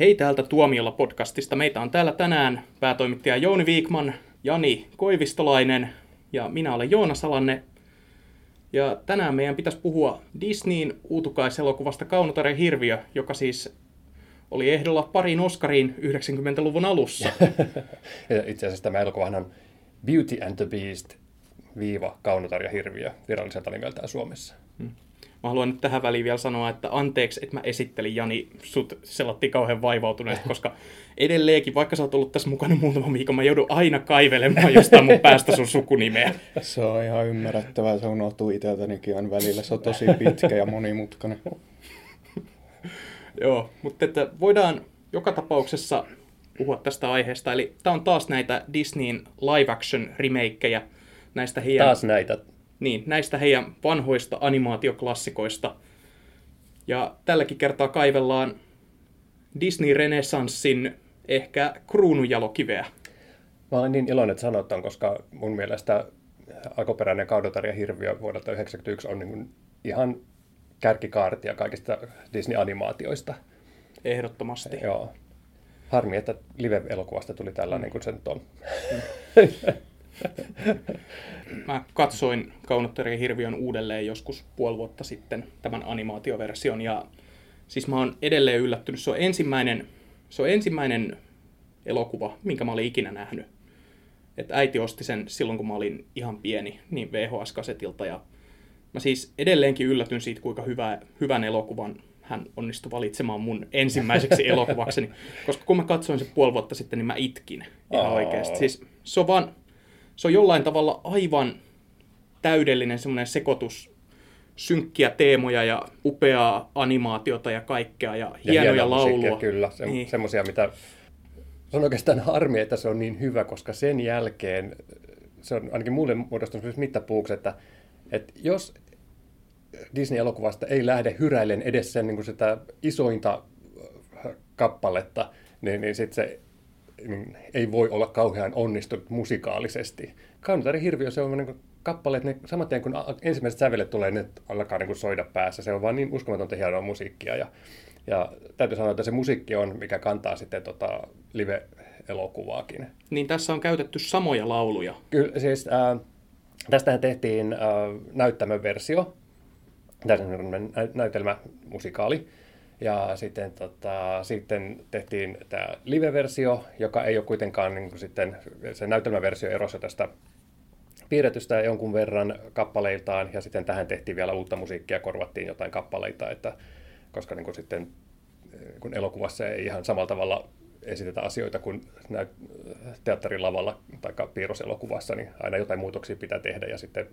Hei täältä Tuomiolla podcastista. Meitä on täällä tänään päätoimittaja Jouni Viikman, Jani Koivistolainen ja minä olen Joona Salanne. Ja tänään meidän pitäisi puhua Disneyn uutukaiselokuvasta Kaunotarja Hirviö, joka siis oli ehdolla parin Oscariin 90-luvun alussa. Itse asiassa tämä elokuvahan on Beauty and the Beast viiva Kaunotarja Hirviö viralliselta nimeltään Suomessa. Hmm. Mä haluan nyt tähän väliin vielä sanoa, että anteeksi, että mä esittelin Jani sut selatti kauhean vaivautuneesti, koska edelleenkin, vaikka sä oot ollut tässä mukana muutama viikon, mä joudun aina kaivelemaan jostain mun päästä sun sukunimeä. Se on ihan ymmärrettävää, se unohtuu itseltänikin aina välillä, se on tosi pitkä ja monimutkainen. Joo, mutta että voidaan joka tapauksessa puhua tästä aiheesta. Eli tämä on taas näitä Disneyn live action remakeja näistä heidän... Taas näitä. Niin, näistä heidän vanhoista animaatioklassikoista. Ja tälläkin kertaa kaivellaan Disney Renesanssin ehkä kruununjalokiveä. Mä olen niin iloinen, että sanoit ton, koska mun mielestä alkuperäinen Kaudotar ja Hirviö vuodelta 1991 on niin ihan kärkikaartia kaikista Disney-animaatioista. Ehdottomasti. Joo. Harmi, että live-elokuvasta tuli tällainen mm. kuin sen on. Mä katsoin Kaunottarien hirviön uudelleen joskus puoli vuotta sitten tämän animaatioversion ja siis mä oon edelleen yllättynyt. Se on ensimmäinen, se on ensimmäinen elokuva, minkä mä olin ikinä nähnyt. Et äiti osti sen silloin, kun mä olin ihan pieni, niin VHS-kasetilta ja mä siis edelleenkin yllätyn siitä, kuinka hyvä, hyvän elokuvan hän onnistui valitsemaan mun ensimmäiseksi elokuvakseni. Koska kun mä katsoin se puoli vuotta sitten, niin mä itkin ihan oh. oikeasti. Siis se on vaan, se on jollain tavalla aivan täydellinen semmoinen sekoitus synkkiä teemoja ja upeaa animaatiota ja kaikkea ja, ja hienoja laulua. Kyllä, se, niin. semmoisia, mitä... Se on oikeastaan harmi, että se on niin hyvä, koska sen jälkeen se on ainakin mulle muodostunut mittapuuksi, että, että jos Disney-elokuvasta ei lähde hyräillen edes sen niin kuin sitä isointa kappaletta, niin, niin sitten se niin ei voi olla kauhean onnistunut musikaalisesti. Kaunotari Hirviö, se on niin kappaleet, ne saman tien kun ensimmäiset sävelet tulee, ne alkaa niin soida päässä. Se on vaan niin uskomatonta hienoa musiikkia. Ja, ja täytyy sanoa, että se musiikki on, mikä kantaa sitten tota live-elokuvaakin. Niin tässä on käytetty samoja lauluja. Kyllä, siis äh, tästähän tehtiin äh, näyttämöversio, näytelmämusikaali. Ja sitten, tota, sitten tehtiin tämä live-versio, joka ei ole kuitenkaan niin kuin sitten, se näytelmäversio erossa tästä piirretystä jonkun verran kappaleiltaan, ja sitten tähän tehtiin vielä uutta musiikkia, korvattiin jotain kappaleita, että, koska niin kuin sitten kun elokuvassa ei ihan samalla tavalla esitetä asioita kuin teatterilavalla tai piirroselokuvassa, niin aina jotain muutoksia pitää tehdä, ja sitten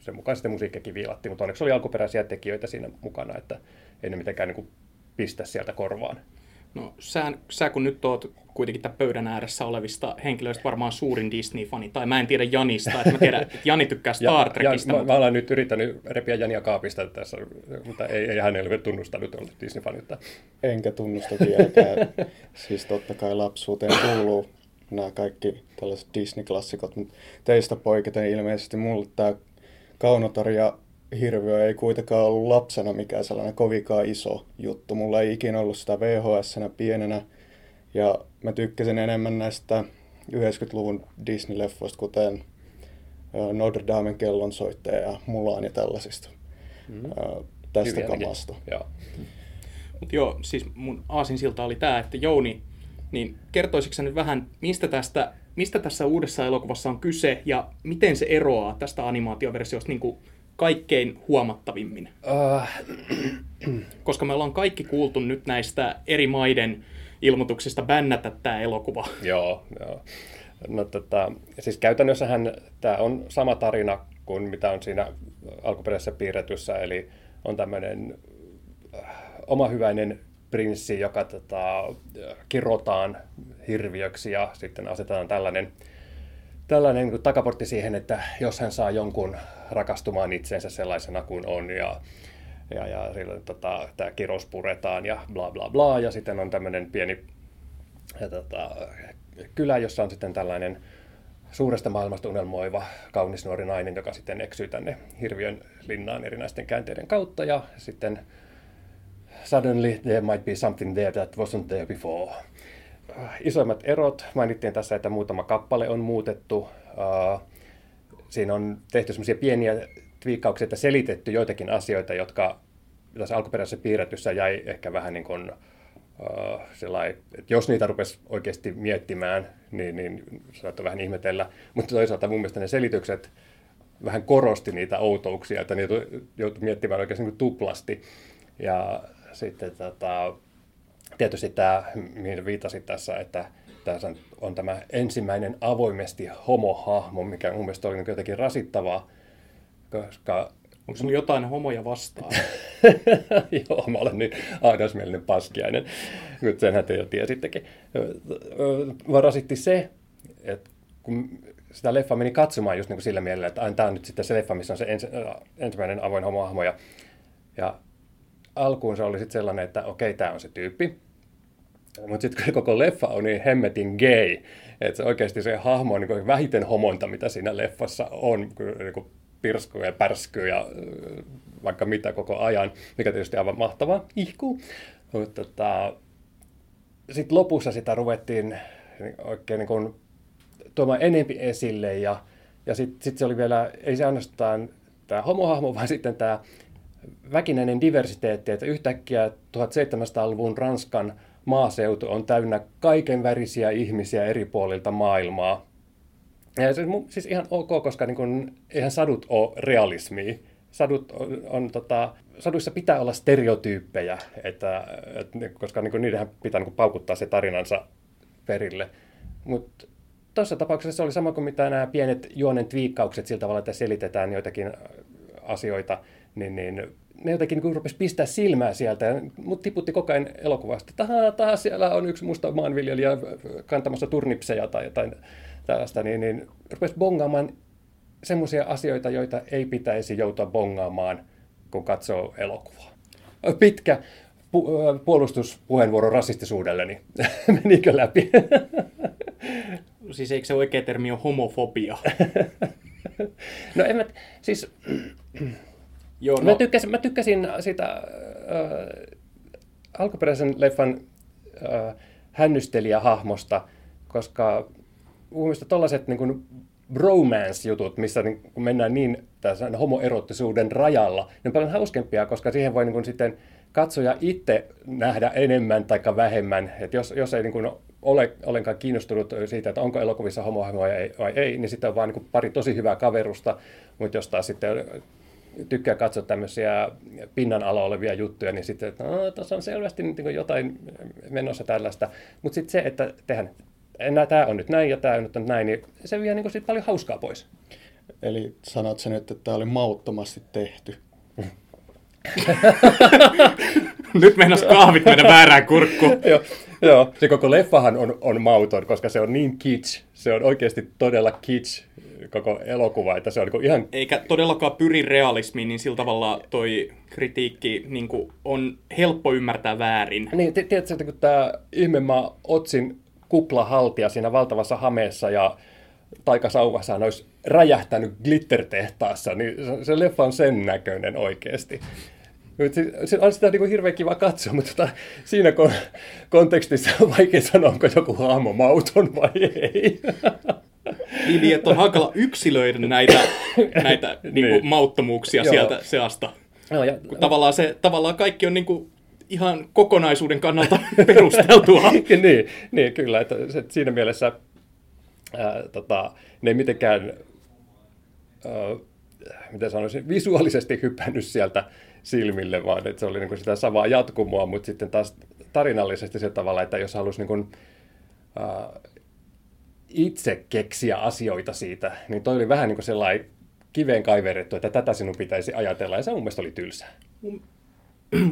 sen mukaan sitten musiikkikin viilattiin, mutta onneksi oli alkuperäisiä tekijöitä siinä mukana, että ei ne mitenkään niin kuin pistä sieltä korvaan. No sä, sä kun nyt oot kuitenkin tämän pöydän ääressä olevista henkilöistä varmaan suurin Disney-fani, tai mä en tiedä Janista, että mä tiedän, että Jani tykkää Star Trekista. Ja, mä, mä, olen nyt yrittänyt repiä Jania kaapista tässä, mutta ei, ei hän ole tunnustanut olla Disney-fani. Enkä tunnusta vieläkään. siis totta kai lapsuuteen kuuluu nämä kaikki tällaiset Disney-klassikot, mutta teistä poiketen ilmeisesti mulle tämä Kaunotar ja Hirviö ei kuitenkaan ollut lapsena mikään sellainen kovikaan iso juttu. Mulla ei ikinä ollut sitä vhs pienenä. Ja mä tykkäsin enemmän näistä 90-luvun Disney-leffoista, kuten Notre Damen kellonsoittaja ja Mulan ja tällaisista. Mm. Tästä Hyviä kamasta. Joo. Mut joo, siis mun aasinsilta oli tämä, että Jouni, niin kertoisitko nyt vähän, mistä, tästä, mistä tässä uudessa elokuvassa on kyse ja miten se eroaa tästä animaatioversiosta niin kuin kaikkein huomattavimmin? Uh. Koska me ollaan kaikki kuultu nyt näistä eri maiden ilmoituksista bännätä tämä elokuva. Joo, joo. No, tota, siis käytännössähän tämä on sama tarina kuin mitä on siinä alkuperäisessä piirretyssä, eli on tämmöinen äh, omahyväinen prinssi, joka tota, kirotaan hirviöksi ja sitten asetetaan tällainen tällainen niin takaportti siihen, että jos hän saa jonkun rakastumaan itseensä sellaisena kuin on ja, ja, ja silloin tota, tämä kirous puretaan ja bla bla bla ja sitten on tämmöinen pieni ja, tota, kylä, jossa on sitten tällainen suuresta maailmasta unelmoiva kaunis nuori nainen, joka sitten eksyy tänne hirviön linnaan erinäisten käänteiden kautta ja sitten suddenly there might be something there that wasn't there before. Isoimmat erot, mainittiin tässä, että muutama kappale on muutettu. Siinä on tehty semmoisia pieniä twiikkauksia, että selitetty joitakin asioita, jotka tässä alkuperäisessä piirretyssä jäi ehkä vähän niin kuin, uh, sellai, että jos niitä rupesi oikeasti miettimään, niin, niin saattoi vähän ihmetellä. Mutta toisaalta mun mielestä ne selitykset vähän korosti niitä outouksia, että niitä joutui miettimään oikeasti niin tuplasti. Ja sitten tota, tietysti tämä, mihin viitasit tässä, että tässä on tämä ensimmäinen avoimesti homohahmo, mikä mun mielestä oli niin jotenkin rasittavaa, koska Onko sinulla jotain homoja vastaan? Joo, mä olen niin ahdasmielinen paskiainen, mutta senhän te jo tiesittekin. Mä rasitti se, että kun sitä leffa meni katsomaan just niin kuin sillä mielellä, että tämä on nyt sitten se leffa, missä on se ens, ensimmäinen avoin homohahmo. Ja, ja alkuun se oli sitten sellainen, että okei, tämä on se tyyppi. Mutta sitten koko leffa on niin hemmetin gay, että se oikeasti se hahmo on niin vähiten homonta, mitä siinä leffassa on, niin kuin pirskuja ja ja vaikka mitä koko ajan, mikä tietysti aivan mahtavaa, ihku. Mutta tota, sitten lopussa sitä ruvettiin oikein niin kuin tuomaan enempi esille ja, ja sitten sit se oli vielä, ei se ainoastaan tämä homohahmo, vaan sitten tämä väkinäinen diversiteetti, että yhtäkkiä 1700-luvun Ranskan maaseutu on täynnä kaiken värisiä ihmisiä eri puolilta maailmaa. Ja se on siis ihan ok, koska niin kun, eihän sadut ole realismia. Sadut on, on tota, saduissa pitää olla stereotyyppejä, että, että, koska niin kun, niidenhän pitää niin kun, paukuttaa se tarinansa perille. Mutta tuossa tapauksessa se oli sama kuin mitä nämä pienet juonen twiikkaukset sillä tavalla, että selitetään joitakin asioita, niin, niin ne jotenkin niin rupesi pistää silmää sieltä, mutta tiputti koko ajan elokuvasta. Taha, taas siellä on yksi musta maanviljelijä kantamassa turnipseja tai jotain tällaista, niin, niin rupesi bongaamaan semmoisia asioita, joita ei pitäisi joutua bongaamaan, kun katsoo elokuvaa. Pitkä pu- puolustuspuheenvuoro rasistisuudelle, niin menikö läpi? siis eikö se oikea termi ole homofobia? no en mä, siis... Joo, no. mä, tykkäsin, mä tykkäsin sitä äh, alkuperäisen leffan äh, hännystelijähahmosta, koska mun mielestä tollaiset niin bromance-jutut, missä niin, kun mennään niin tässä homoerottisuuden rajalla, niin on paljon hauskempia, koska siihen voi niin kuin, sitten katsoja itse nähdä enemmän tai vähemmän. Et jos, jos ei niin kuin, ole ollenkaan kiinnostunut siitä, että onko elokuvissa homohahmoja vai ei, niin sitten on vain niin pari tosi hyvää kaverusta, mutta jos taas sitten tykkää katsoa tämmöisiä pinnan alla olevia juttuja, niin sitten, että no, tuossa on selvästi niin jotain menossa tällaista. Mutta sitten se, että tehdään, tämä on nyt näin ja tämä on nyt näin, niin se vie niin sit paljon hauskaa pois. Eli sanot sen nyt, että tämä oli mauttomasti tehty. nyt meinas kahvit mennä väärään kurkkuun. joo, joo, se koko leffahan on, on mauton, koska se on niin kitsch. Se on oikeasti todella kitsch koko elokuva, että se on niin ihan... Eikä todellakaan pyri realismiin, niin sillä tavalla toi kritiikki niin on helppo ymmärtää väärin. Niin, tiedätkö, että kun tämä ihmemaa Otsin kuplahaltija siinä valtavassa hameessa ja taikasauvassa olisi räjähtänyt glittertehtaassa, niin se leffa on sen näköinen oikeasti. Se on sitä niin hirveän kiva katsoa, mutta tota, siinä kon- kontekstissa on vaikea sanoa, onko joku hahmo mauton vai ei. Niin, niin, että on hankala yksilöidä näitä, näitä niin kuin, niin. mauttomuuksia Joo. sieltä seasta. No, ja, tavallaan, se, tavallaan kaikki on niin kuin, ihan kokonaisuuden kannalta perusteltua. niin, niin, kyllä. Että, että siinä mielessä ää, tota, ne ei mitenkään, ää, miten sanoisin, visuaalisesti hypännyt sieltä silmille, vaan että se oli niin kuin sitä samaa jatkumoa, mutta sitten taas tarinallisesti se tavalla, että jos halusi niin kuin, ää, itse keksiä asioita siitä, niin toi oli vähän niin kuin sellainen kiveen kaiverrettu, että tätä sinun pitäisi ajatella, ja se mun mielestä oli tylsää.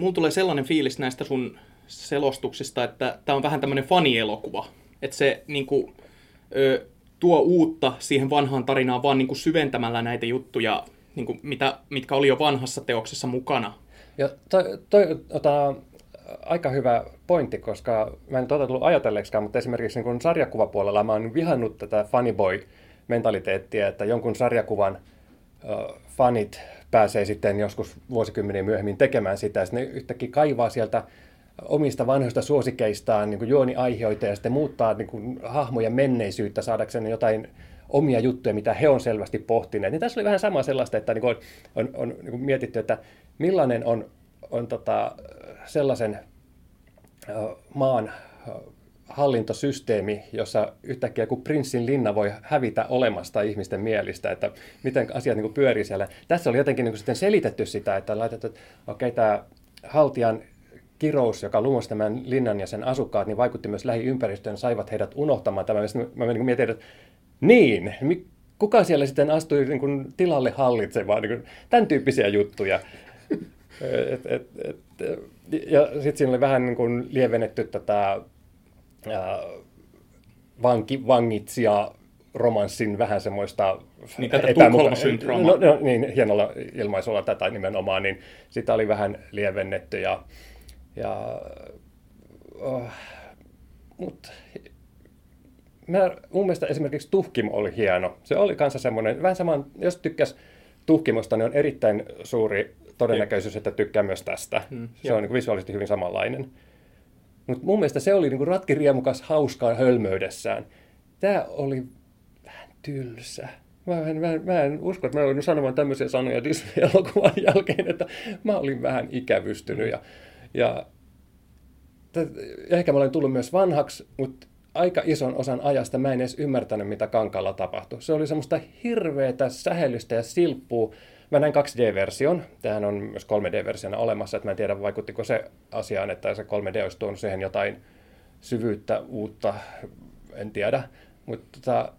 Mulla tulee sellainen fiilis näistä sun selostuksista, että tämä on vähän tämmöinen fanielokuva. Että se niin kuin, ö, tuo uutta siihen vanhaan tarinaan vaan niin kuin syventämällä näitä juttuja, niin kuin mitä, mitkä oli jo vanhassa teoksessa mukana. Ja toi, toi ota, aika hyvä pointti, koska mä en tuota tullut ajatelleeksikaan, mutta esimerkiksi niin kun sarjakuvapuolella mä oon vihannut tätä funnyboy mentaliteettia, että jonkun sarjakuvan fanit pääsee sitten joskus vuosikymmeniä myöhemmin tekemään sitä, ja ne yhtäkkiä kaivaa sieltä omista vanhoista suosikeistaan niin kuin juoniaiheita ja sitten muuttaa niin hahmoja menneisyyttä saadakseen jotain omia juttuja, mitä he on selvästi pohtineet. Niin tässä oli vähän sama sellaista, että niin kuin on, on, on niin kuin mietitty, että millainen on, on tota, sellaisen maan hallintosysteemi, jossa yhtäkkiä kun prinssin linna voi hävitä olemasta ihmisten mielistä, että miten asiat niin kuin pyörii siellä. Tässä oli jotenkin niin kuin sitten selitetty sitä, että laitettu, että okei, okay, tämä haltijan kirous, joka lumosi tämän linnan ja sen asukkaat, niin vaikutti myös lähiympäristöön, saivat heidät unohtamaan tämän. Mä niin mietin, että niin, kuka siellä sitten astui niin kuin tilalle hallitsemaan, niin kuin, tämän tyyppisiä juttuja. et, et, et, ja sitten siinä oli vähän niin kuin lievennetty tätä ää, vanki, vangitsija romanssin vähän semmoista niin, tätä epämuka- no, no, niin, hienolla ilmaisulla tätä nimenomaan, niin sitä oli vähän lievennetty ja, ja oh, mutta mä, mun mielestä esimerkiksi Tuhkimo oli hieno. Se oli kanssa semmoinen, vähän saman, jos tykkäs Tuhkimosta, niin on erittäin suuri todennäköisyys, että tykkää myös tästä. Hmm, se jo. on niin visuaalisesti hyvin samanlainen. Mutta mun mielestä se oli niin ratkiriemukas hauskaa hölmöydessään. Tämä oli vähän tylsä. Mä en, mä, en, mä en usko, että mä olin sanomaan tämmöisiä sanoja Disney-elokuvan jälkeen, että mä olin vähän ikävystynyt. Ja, ja, ja ehkä mä olen tullut myös vanhaksi, mutta aika ison osan ajasta mä en edes ymmärtänyt, mitä kankalla tapahtui. Se oli semmoista hirveätä sähellystä ja silppua. Mä näin 2D-version. Tähän on myös 3D-versiona olemassa, että mä en tiedä vaikuttiko se asiaan, että se 3D olisi tuonut siihen jotain syvyyttä, uutta, en tiedä. Mutta tota,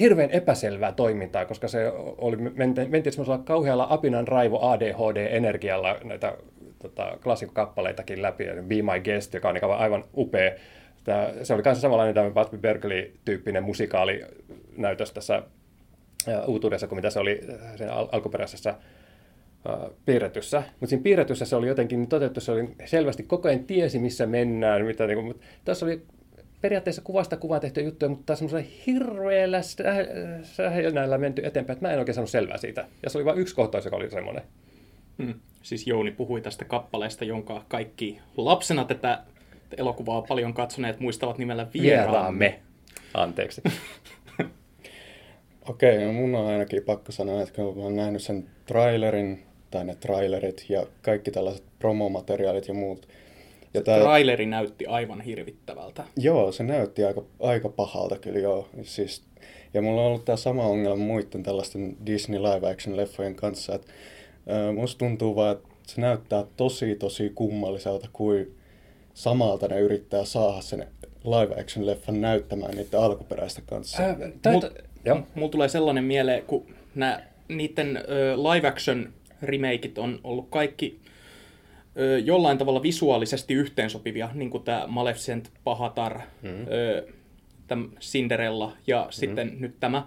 hirveän epäselvää toimintaa, koska se oli, mentiin, mentiin semmoisella kauhealla apinan raivo ADHD-energialla näitä tota, klassikkokappaleitakin läpi, Be My Guest, joka on aivan upea Tämä, se oli myös samanlainen tämä Busby Berkeley-tyyppinen musikaali näytös tässä uutuudessa kuin mitä se oli sen al- alkuperäisessä piirretyssä. Mutta siinä piirretyssä se oli jotenkin toteutettu, se oli selvästi koko ajan tiesi, missä mennään. Mitä, niin kuin, mutta tässä oli periaatteessa kuvasta kuvaan tehty juttuja, mutta semmoisella hirveällä sähjönällä menty eteenpäin, että mä en oikein saanut selvää siitä. Ja se oli vain yksi kohtaus, joka oli semmoinen. Hmm. Siis Jouni puhui tästä kappaleesta, jonka kaikki lapsena tätä elokuvaa paljon katsoneet muistavat nimellä Vieraamme. Anteeksi. Okei, okay, no mun on ainakin pakko sanoa, että kun mä oon nähnyt sen trailerin, tai ne trailerit ja kaikki tällaiset promomateriaalit ja muut. Ja tää... traileri näytti aivan hirvittävältä. Joo, se näytti aika, aika pahalta kyllä joo. Siis, ja mulla on ollut tämä sama ongelma muiden tällaisten Disney live action leffojen kanssa, että äh, musta tuntuu vaan, että se näyttää tosi tosi kummalliselta kuin samalta ne yrittää saada sen live action leffan näyttämään niiden alkuperäistä kanssa. Ää, Mul, mulla tulee sellainen mieleen, kun nämä, niiden ö, live action remakeit on ollut kaikki ö, jollain tavalla visuaalisesti yhteensopivia, niin kuin tämä Maleficent, Pahatar, mm-hmm. ö, Cinderella ja mm-hmm. sitten nyt tämä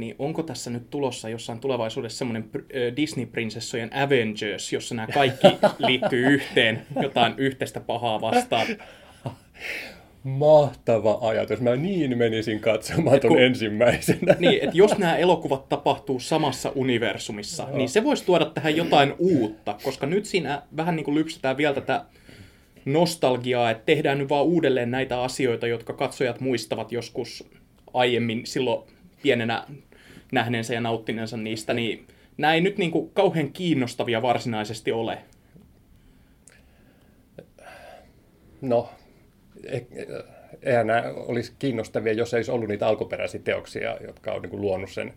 niin onko tässä nyt tulossa jossain tulevaisuudessa semmoinen Disney-prinsessojen Avengers, jossa nämä kaikki liittyy yhteen jotain yhteistä pahaa vastaan? Mahtava ajatus. Mä niin menisin katsomaan tuon ensimmäisenä. Niin, että jos nämä elokuvat tapahtuu samassa universumissa, no. niin se voisi tuoda tähän jotain uutta, koska nyt siinä vähän niin kuin lypsetään vielä tätä nostalgiaa, että tehdään nyt vaan uudelleen näitä asioita, jotka katsojat muistavat joskus aiemmin silloin pienenä nähneensä ja nauttineensa niistä, niin nämä ei nyt niin kuin kauhean kiinnostavia varsinaisesti ole. No, e- eihän nämä olisi kiinnostavia, jos ei olisi ollut niitä alkuperäisiä teoksia, jotka on niin kuin luonut sen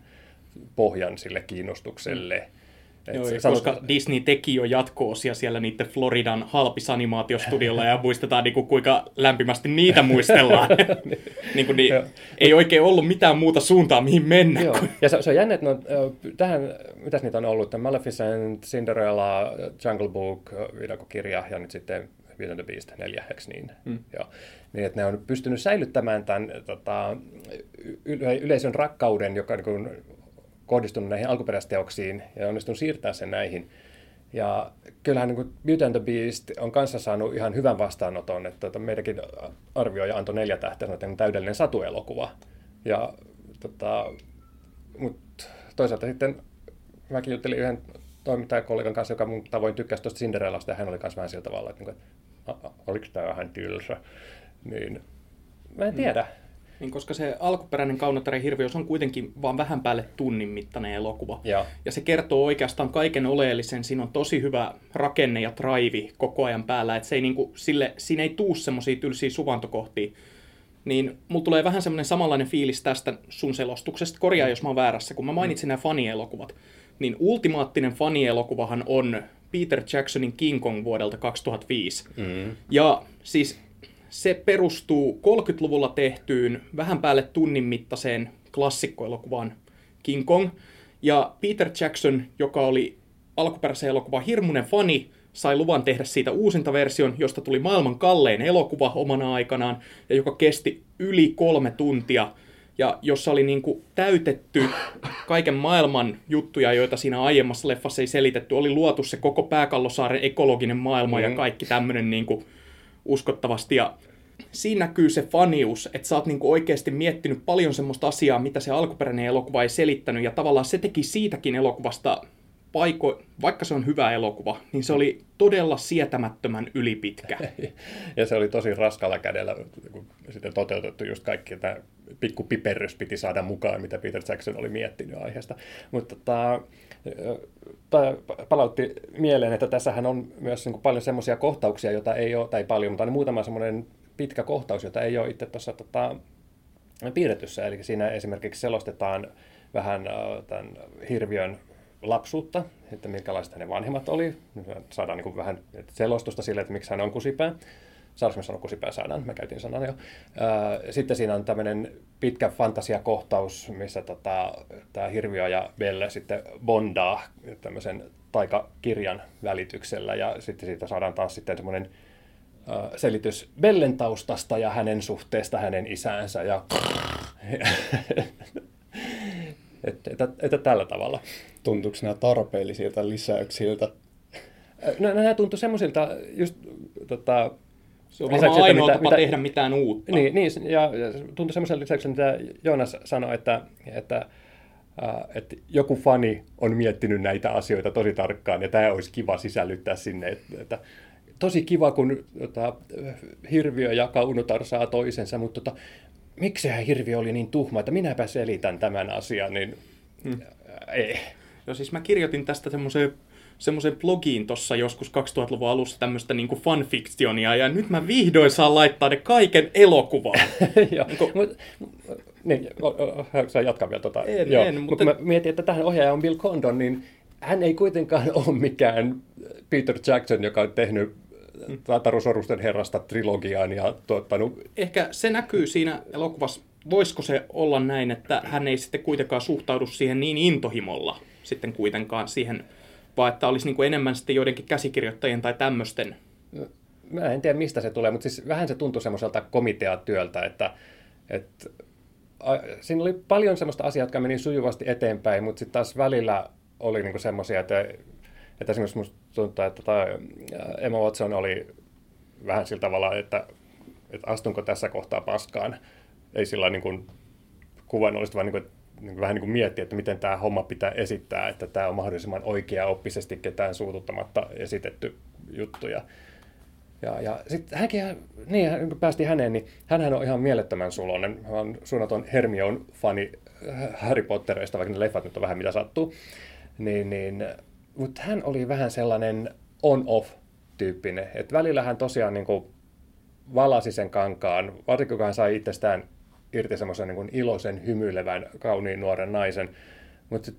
pohjan sille kiinnostukselle. Mm Joo, koska sanot... Disney teki jo jatko-osia siellä niiden Floridan halpisanimaatiostudiolla ja muistetaan niin kuin, kuinka lämpimästi niitä muistellaan. niin kuin, niin, ei oikein ollut mitään muuta suuntaa, mihin mennä. Joo. Kun... Ja se, se on jännä, että no, tähän, mitäs niitä on ollut? Maleficent, Cinderella, Jungle Book, videokirja ja nyt sitten Beauty and the Beast 4, eikö niin? Mm. Joo. Niin, että ne on pystynyt säilyttämään tämän tota, yleisön rakkauden, joka niin kuin, kohdistunut näihin alkuperäisteoksiin ja onnistunut siirtää sen näihin. Ja kyllähän niin Beauty and the Beast on kanssa saanut ihan hyvän vastaanoton, että tota, meidänkin arvioija antoi neljä tähteä, että on täydellinen satuelokuva. Ja, tota, mutta toisaalta sitten mäkin juttelin yhden toimittajakollegan kanssa, joka mun tavoin tykkäsi tuosta Cinderellasta, ja hän oli myös vähän sillä tavalla, että, niinku, että oliko tämä vähän tylsä. Niin, mä en tiedä. Mm. Niin, koska se alkuperäinen Kaunottaren hirviös on kuitenkin vain vähän päälle tunnin mittainen elokuva. Ja. ja se kertoo oikeastaan kaiken oleellisen. Siinä on tosi hyvä rakenne ja drive koko ajan päällä. Että se ei niinku, sille, siinä ei tuu semmoisia tylsiä suvantokohtia. Niin mulla tulee vähän semmoinen samanlainen fiilis tästä sun selostuksesta. Korjaa, jos mä oon väärässä. Kun mä mainitsin mm. nämä fanielokuvat, niin ultimaattinen fanielokuvahan on Peter Jacksonin King Kong vuodelta 2005. Mm. Ja siis se perustuu 30-luvulla tehtyyn vähän päälle tunnin mittaiseen klassikkoelokuvaan King Kong. Ja Peter Jackson, joka oli alkuperäisen elokuvan hirmuinen fani, sai luvan tehdä siitä uusinta version, josta tuli maailman kallein elokuva omana aikanaan, ja joka kesti yli kolme tuntia, ja jossa oli niin kuin täytetty kaiken maailman juttuja, joita siinä aiemmassa leffassa ei selitetty. Oli luotu se koko pääkallosaaren ekologinen maailma mm. ja kaikki tämmöinen niin kuin uskottavasti. Ja siinä näkyy se fanius, että sä oot niinku oikeasti miettinyt paljon semmoista asiaa, mitä se alkuperäinen elokuva ei selittänyt, ja tavallaan se teki siitäkin elokuvasta paiko, vaikka se on hyvä elokuva, niin se oli todella sietämättömän ylipitkä. ja se oli tosi raskalla kädellä kun sitten toteutettu just kaikki, että pikku piperrys piti saada mukaan, mitä Peter Jackson oli miettinyt aiheesta. Mutta tota, tämä palautti mieleen, että tässähän on myös niin kuin paljon semmoisia kohtauksia, joita ei ole, tai paljon, mutta on muutama semmoinen pitkä kohtaus, jota ei ole itse tuossa tota, piirretyssä. Eli siinä esimerkiksi selostetaan vähän tämän hirviön lapsuutta, että minkälaiset hänen vanhemmat oli. Saadaan niin kuin vähän selostusta sille, että miksi hän on kusipää. Saadaanko me sanoa kusipää saadaan? Mä käytin sanan jo. Sitten siinä on tämmöinen pitkä fantasiakohtaus, missä tota, tämä Hirviö ja Belle sitten bondaa tämmöisen taikakirjan välityksellä. Ja sitten siitä saadaan taas sitten semmoinen selitys Bellen taustasta ja hänen suhteesta hänen isäänsä. Ja, että, että, että tällä tavalla. Tuntuuko nämä tarpeellisilta lisäyksiltä? No, nämä tuntuu semmoisilta just tota, se on lisäksi, ainoa mitä, tapa mitä, tehdä mitään uutta. Niin, niin ja, ja tuntui semmoisen lisäksi, mitä Joonas sanoi, että, että, äh, että joku fani on miettinyt näitä asioita tosi tarkkaan, ja tämä olisi kiva sisällyttää sinne. Että, että tosi kiva, kun tota, hirviö ja kaunotar saa toisensa, mutta tota, miksehän hirviö oli niin tuhma, että minäpä selitän tämän asian, niin hmm. ei. Joo, siis mä kirjoitin tästä semmoisen semmoisen blogiin tuossa joskus 2000-luvun alussa tämmöistä niin fanfiktionia, ja nyt mä vihdoin saan laittaa ne kaiken elokuvaan. Joo, niin, mut, niin, sä jatkaa vielä tota. En, Joo. en, mutta... Mä mietin, että tähän ohjaaja on Bill Condon, niin hän ei kuitenkaan ole mikään Peter Jackson, joka on tehnyt Taru Sorusten herrasta trilogiaan ja tuottanut... Ehkä se näkyy siinä elokuvassa. Voisiko se olla näin, että hän ei sitten kuitenkaan suhtaudu siihen niin intohimolla sitten kuitenkaan siihen, vaan että olisi niin kuin enemmän sitten joidenkin käsikirjoittajien tai tämmöisten? Mä en tiedä, mistä se tulee, mutta siis vähän se tuntuu semmoiselta komiteatyöltä, että, että a, siinä oli paljon semmoista asiaa, jotka meni sujuvasti eteenpäin, mutta sitten taas välillä oli niinku semmoisia, että että esimerkiksi minusta tuntuu, että tämä Emma Watson oli vähän sillä tavalla, että, että astunko tässä kohtaa paskaan. Ei sillä niin kuin kuvainnollisesti, vaan niin kuin, niin vähän niin kuin miettiä, että miten tämä homma pitää esittää, että tämä on mahdollisimman oikea-oppisesti ketään suututtamatta esitetty juttu. Ja, ja, ja sitten hänkin, niin kun päästiin häneen, niin hänhän on ihan mielettömän sulonen. Hän on suunnaton Hermione fani Harry Potterista, vaikka ne leffat nyt on vähän mitä sattuu. Niin, niin mutta hän oli vähän sellainen on-off-tyyppinen. Et välillä hän tosiaan niin kuin valasi sen kankaan, varsinkin kun hän sai itsestään irti semmoisen niin iloisen, hymyilevän, kauniin nuoren naisen. Mutta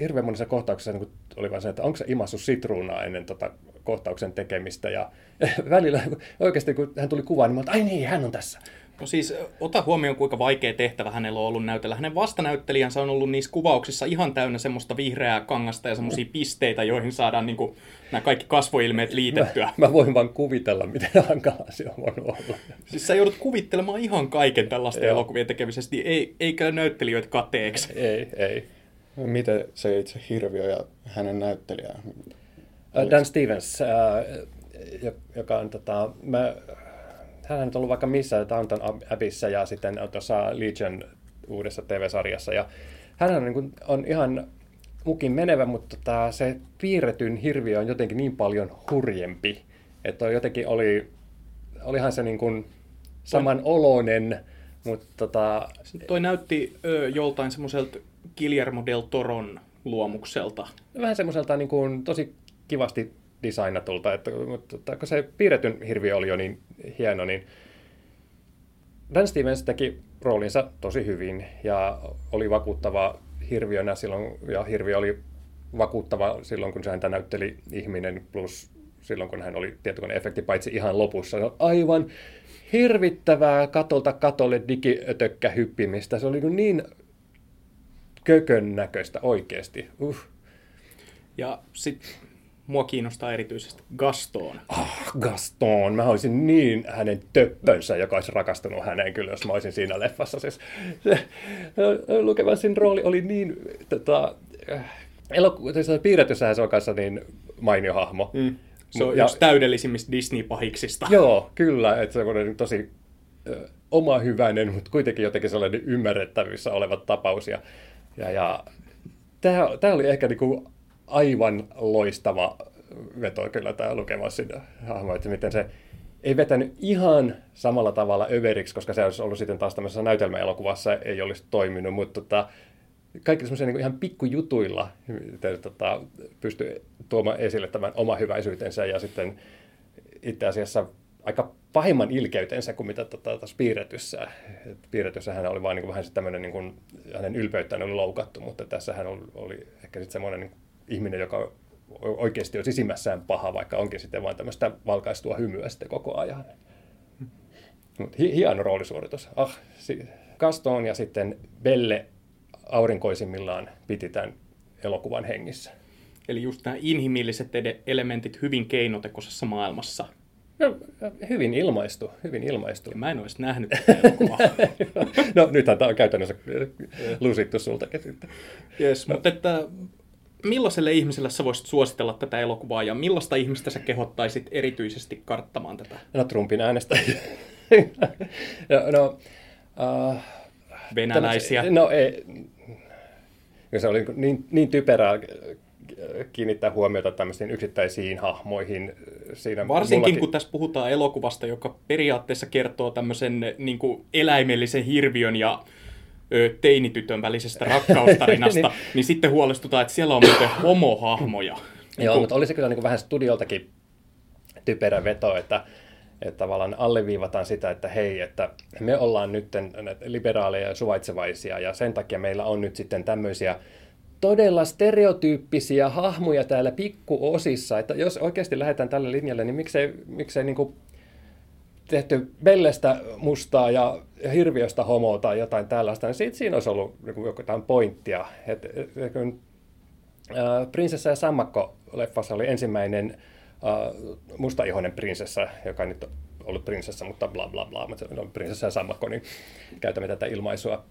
hirveän monessa kohtauksessa niin oli vaan se, että onko se imassu sitruunaa ennen tota kohtauksen tekemistä. Ja, ja välillä oikeasti kun hän tuli kuvaan, niin mä ai niin, hän on tässä. No siis ota huomioon, kuinka vaikea tehtävä hänellä on ollut näytellä. Hänen vastanäyttelijänsä on ollut niissä kuvauksissa ihan täynnä semmoista vihreää kangasta ja semmoisia pisteitä, joihin saadaan niin kuin, nämä kaikki kasvoilmeet liitettyä. Mä, mä voin vaan kuvitella, miten hankala se on voinut olla. Siis sä joudut kuvittelemaan ihan kaiken tällaista Joo. elokuvien tekemisestä, niin ei, eikä näyttelijöitä kateeksi. Ei, ei. Miten se itse Hirviö ja hänen näyttelijään? Dan Stevens, joka on tota, mä hän on ollut vaikka missä Downton Abbeyssä ja sitten tuossa Legion uudessa TV-sarjassa. Ja hän on, niin kuin, on ihan mukin menevä, mutta tota, se piirretyn hirviö on jotenkin niin paljon hurjempi, että jotenkin oli, olihan se niin kuin saman oloinen, mutta tota... Toi näytti ö, joltain semmoiselta Guillermo del Toron luomukselta. Vähän semmoiselta niin kuin, tosi kivasti designatulta, että, mutta tota, kun se piirretyn hirviö oli jo niin hieno, niin Dan Stevens teki roolinsa tosi hyvin ja oli vakuuttava hirviönä silloin, ja hirviö oli vakuuttava silloin, kun se häntä näytteli ihminen, plus silloin, kun hän oli tietokoneefekti, paitsi ihan lopussa. Se on aivan hirvittävää katolta katolle digiötökkä hyppimistä. Se oli niin, niin kökön näköistä oikeasti. Uh. Ja sitten mua kiinnostaa erityisesti Gaston. Ah, Gaston. Mä olisin niin hänen töppönsä, joka olisi rakastunut häneen kyllä, jos mä olisin siinä leffassa. Siis, se, Lukevansin rooli oli niin tota, eloku- siis piirretyssä se on kanssa niin mainio hahmo. Mm. Se on ja, yksi täydellisimmistä Disney-pahiksista. Joo, kyllä. Että se on tosi ö, oma hyväinen, mutta kuitenkin jotenkin sellainen ymmärrettävissä oleva tapaus. Ja, ja, ja tämä, tämä oli ehkä niin kuin aivan loistava veto kyllä tämä Lukemassin hahmo, että miten se ei vetänyt ihan samalla tavalla överiksi, koska se olisi ollut sitten taas tämmöisessä näytelmäelokuvassa, ei olisi toiminut, mutta tota, kaikki semmoisia niin ihan pikkujutuilla tota, pystyy tuomaan esille tämän oma hyväisyytensä ja sitten itse asiassa aika pahimman ilkeytensä kuin mitä tota, tässä piirretyssä. piirretyssä hän oli vain niin kuin, vähän tämmöinen, niin kuin, hänen ylpeyttään oli loukattu, mutta tässä hän oli, oli ehkä sitten semmoinen niin ihminen, joka oikeasti on sisimmässään paha, vaikka onkin sitten vain tämmöistä valkaistua hymyä sitten koko ajan. Mut hieno roolisuoritus. Ah, Gaston ja sitten Belle aurinkoisimmillaan piti tämän elokuvan hengissä. Eli just nämä inhimilliset elementit hyvin keinotekoisessa maailmassa. No, hyvin ilmaistu, hyvin ilmaistu. Mä en olisi nähnyt no, nythän tämä on käytännössä lusittu sultakin sitten. Yes, no. mutta että millaiselle ihmiselle sä voisit suositella tätä elokuvaa ja millaista ihmistä sä kehottaisit erityisesti karttamaan tätä? No Trumpin äänestäjiä. no, uh, Venäläisiä. No ei, se oli niin, niin typerää kiinnittää huomiota tämmöisiin yksittäisiin hahmoihin. Siinä Varsinkin mullakin... kun tässä puhutaan elokuvasta, joka periaatteessa kertoo tämmöisen niin eläimellisen hirviön ja ö, teinitytön välisestä rakkaustarinasta, niin. niin sitten huolestutaan, että siellä on muuten homohahmoja. Joo, niin mutta oli se kyllä niin kuin vähän studioltakin typerä veto, että, että tavallaan alleviivataan sitä, että hei, että me ollaan nyt liberaaleja ja suvaitsevaisia ja sen takia meillä on nyt sitten tämmöisiä todella stereotyyppisiä hahmoja täällä pikkuosissa, että jos oikeasti lähdetään tälle linjalle, niin miksei, miksei niin kuin tehty Bellestä mustaa ja hirviöstä homoa tai jotain tällaista, niin siitä siinä olisi ollut niin jotain pointtia. Et, et, kun, äh, Prinsessa ja Sammakko-leffassa oli ensimmäinen äh, mustaihoinen prinsessa, joka nyt on ollut prinsessa, mutta bla bla bla, mutta on prinsessa ja sammakko, niin käytämme tätä ilmaisua.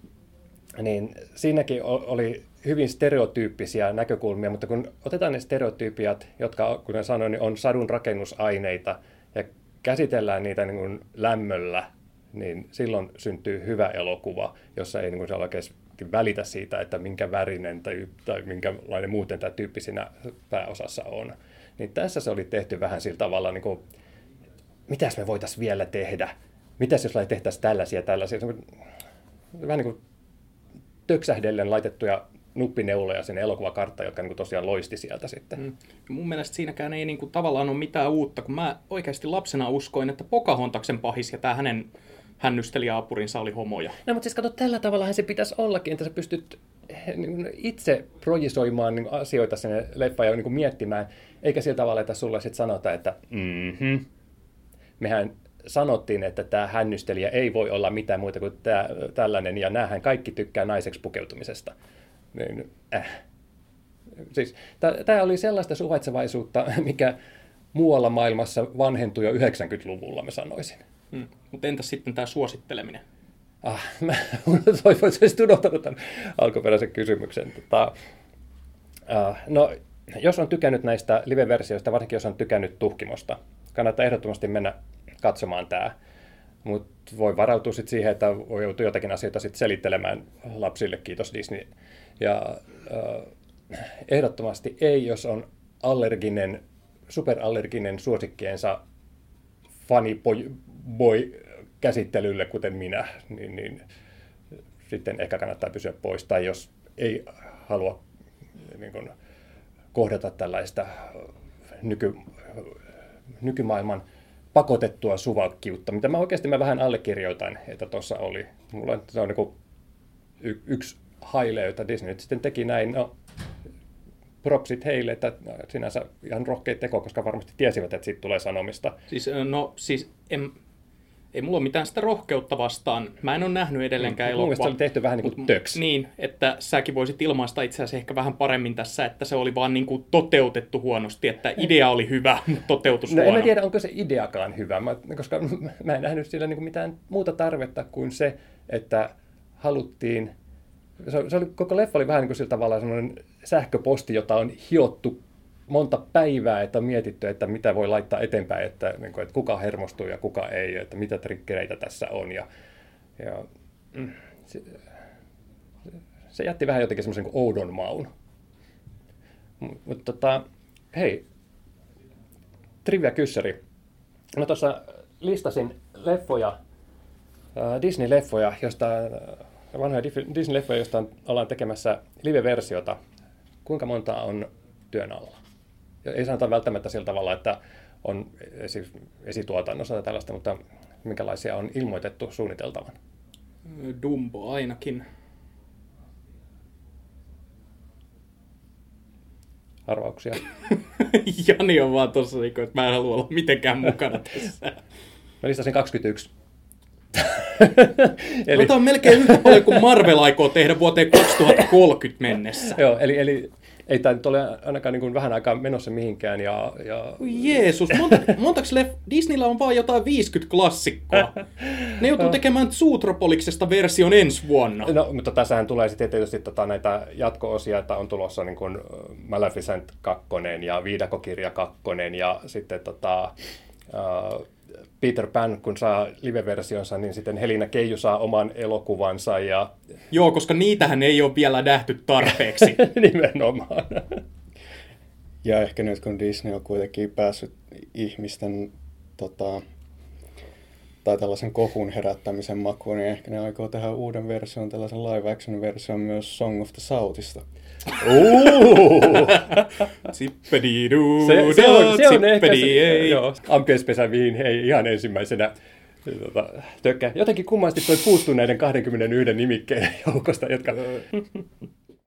Niin siinäkin oli hyvin stereotyyppisiä näkökulmia, mutta kun otetaan ne stereotypiat, jotka, kuten sanoin, niin on sadun rakennusaineita, ja käsitellään niitä niin kuin lämmöllä, niin silloin syntyy hyvä elokuva, jossa ei niin kuin välitä siitä, että minkä värinen tai, tai minkälainen muuten tämä tyyppi siinä pääosassa on. Niin tässä se oli tehty vähän sillä tavalla, niin kuin, mitäs me voitaisiin vielä tehdä? Mitäs jos tehtäisiin tällaisia tällaisia? Vähän niin kuin töksähdellen laitettuja nuppineuloja sinne elokuvakarttaan, jotka niin kuin tosiaan loisti sieltä sitten. Mm. Mun mielestä siinäkään ei niin kuin, tavallaan ole mitään uutta, kun mä oikeasti lapsena uskoin, että Pocahontaksen pahis ja tämä hänen hännystelijäapurinsa oli homoja. No, mutta siis kato, tällä tavalla se pitäisi ollakin, että sä pystyt eh, niin itse projisoimaan niin asioita sinne leffaan ja niin miettimään, eikä sillä tavalla, että sulle sitten sanotaan, että mm-hmm, mehän sanottiin, että tämä hännystelijä ei voi olla mitään muuta kuin tämä, tällainen, ja näähän kaikki tykkää naiseksi pukeutumisesta. Niin, äh. Siis, tämä oli sellaista suvaitsevaisuutta, mikä muualla maailmassa vanhentui jo 90-luvulla, mä sanoisin. Hmm. Mutta entäs sitten tämä suositteleminen? Ah, mä toivoin, että olisit unohtanut tämän alkuperäisen kysymyksen. Tota, uh, no, jos on tykännyt näistä live-versioista, varsinkin jos on tykännyt tuhkimosta, kannattaa ehdottomasti mennä katsomaan tämä. Mutta voi varautua sit siihen, että voi joutua jotakin asioita sit selittelemään lapsille, kiitos Disney. Ja uh, ehdottomasti ei, jos on allerginen, superallerginen suosikkiensa boy käsittelylle, kuten minä, niin, niin sitten ehkä kannattaa pysyä pois. Tai jos ei halua niin kuin, kohdata tällaista nyky, nykymaailman pakotettua suvakkiutta, mitä mä oikeasti mä vähän allekirjoitan, että tuossa oli. Mulla se on niin y- yksi haile, jota Disney nyt sitten teki näin. No, propsit heille, että sinänsä ihan rohkeita teko, koska varmasti tiesivät, että siitä tulee sanomista. Siis, no, siis en, ei mulla ole mitään sitä rohkeutta vastaan. Mä en ole nähnyt edelleenkään mm, elokuvaa. Mun se oli tehty vähän niin kuin töks. Niin, että säkin voisit ilmaista itse asiassa ehkä vähän paremmin tässä, että se oli vaan niin kuin toteutettu huonosti, että idea oli hyvä, mutta toteutus no, huono. en tiedä, onko se ideakaan hyvä, koska mä en nähnyt sillä niin kuin mitään muuta tarvetta kuin se, että haluttiin se, se oli, koko leffa oli vähän niin kuin sillä tavalla semmoinen sähköposti, jota on hiottu monta päivää, että on mietitty, että mitä voi laittaa eteenpäin, että, niin kuin, että kuka hermostuu ja kuka ei, että mitä trikkereitä tässä on. Ja, ja mm, se, se jätti vähän jotenkin semmoisen kuin oudon maun. Mutta tota, hei, trivia kyssäri. Mä tuossa listasin leffoja, Disney-leffoja, josta vanhoja Disney-leffoja, joista ollaan tekemässä live-versiota. Kuinka monta on työn alla? Ei sanota välttämättä sillä tavalla, että on esi- esituotannossa tai tällaista, mutta minkälaisia on ilmoitettu suunniteltavan? Dumbo ainakin. Arvauksia? Jani on vaan tossa, niin että mä en halua olla mitenkään mukana tässä. Mä listasin 21. eli... Tämä on melkein yhtä paljon kuin Marvel aikoo tehdä vuoteen 2030 mennessä. Joo, eli, eli ei tämä nyt ole ainakaan niin kuin vähän aikaa menossa mihinkään. Ja, ja... Jeesus, monta, montaks leff... Disneyllä on vaan jotain 50 klassikkoa. Ne joutuu tekemään Zootropoliksesta version ensi vuonna. No, mutta tässähän tulee sitten tietysti tota, näitä jatko-osia, että on tulossa niin kuin Maleficent 2 ja Viidakokirja 2 ja sitten tota, uh, Peter Pan, kun saa live-versionsa, niin sitten Helina Keiju saa oman elokuvansa. Ja... Joo, koska niitähän ei ole vielä nähty tarpeeksi. Nimenomaan. Ja ehkä nyt kun Disney on kuitenkin päässyt ihmisten tota, tai tällaisen kohun herättämisen makuun, niin ehkä ne aikoo tehdä uuden version, tällaisen live action version myös Song of the Southista. Zippedi-duu, se, se on, se on ehkä se, joo, ampiaispesä viin hei ihan ensimmäisenä tota, tökkä. Jotenkin kummasti toi puuttuu näiden 21 nimikkeen joukosta, jotka